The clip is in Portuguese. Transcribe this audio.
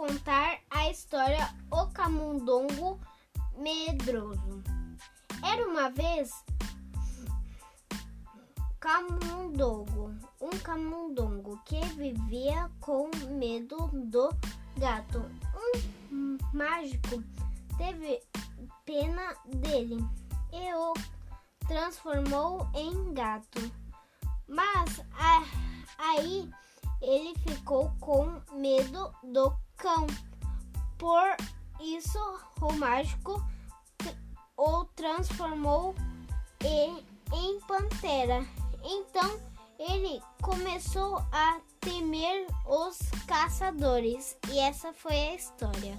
contar a história O Camundongo Medroso. Era uma vez camundongo, um camundongo que vivia com medo do gato. Um mágico teve pena dele e o transformou em gato. Mas a, aí ele ficou com medo do cão. Por isso, o mágico o transformou em, em pantera. Então, ele começou a temer os caçadores. E essa foi a história.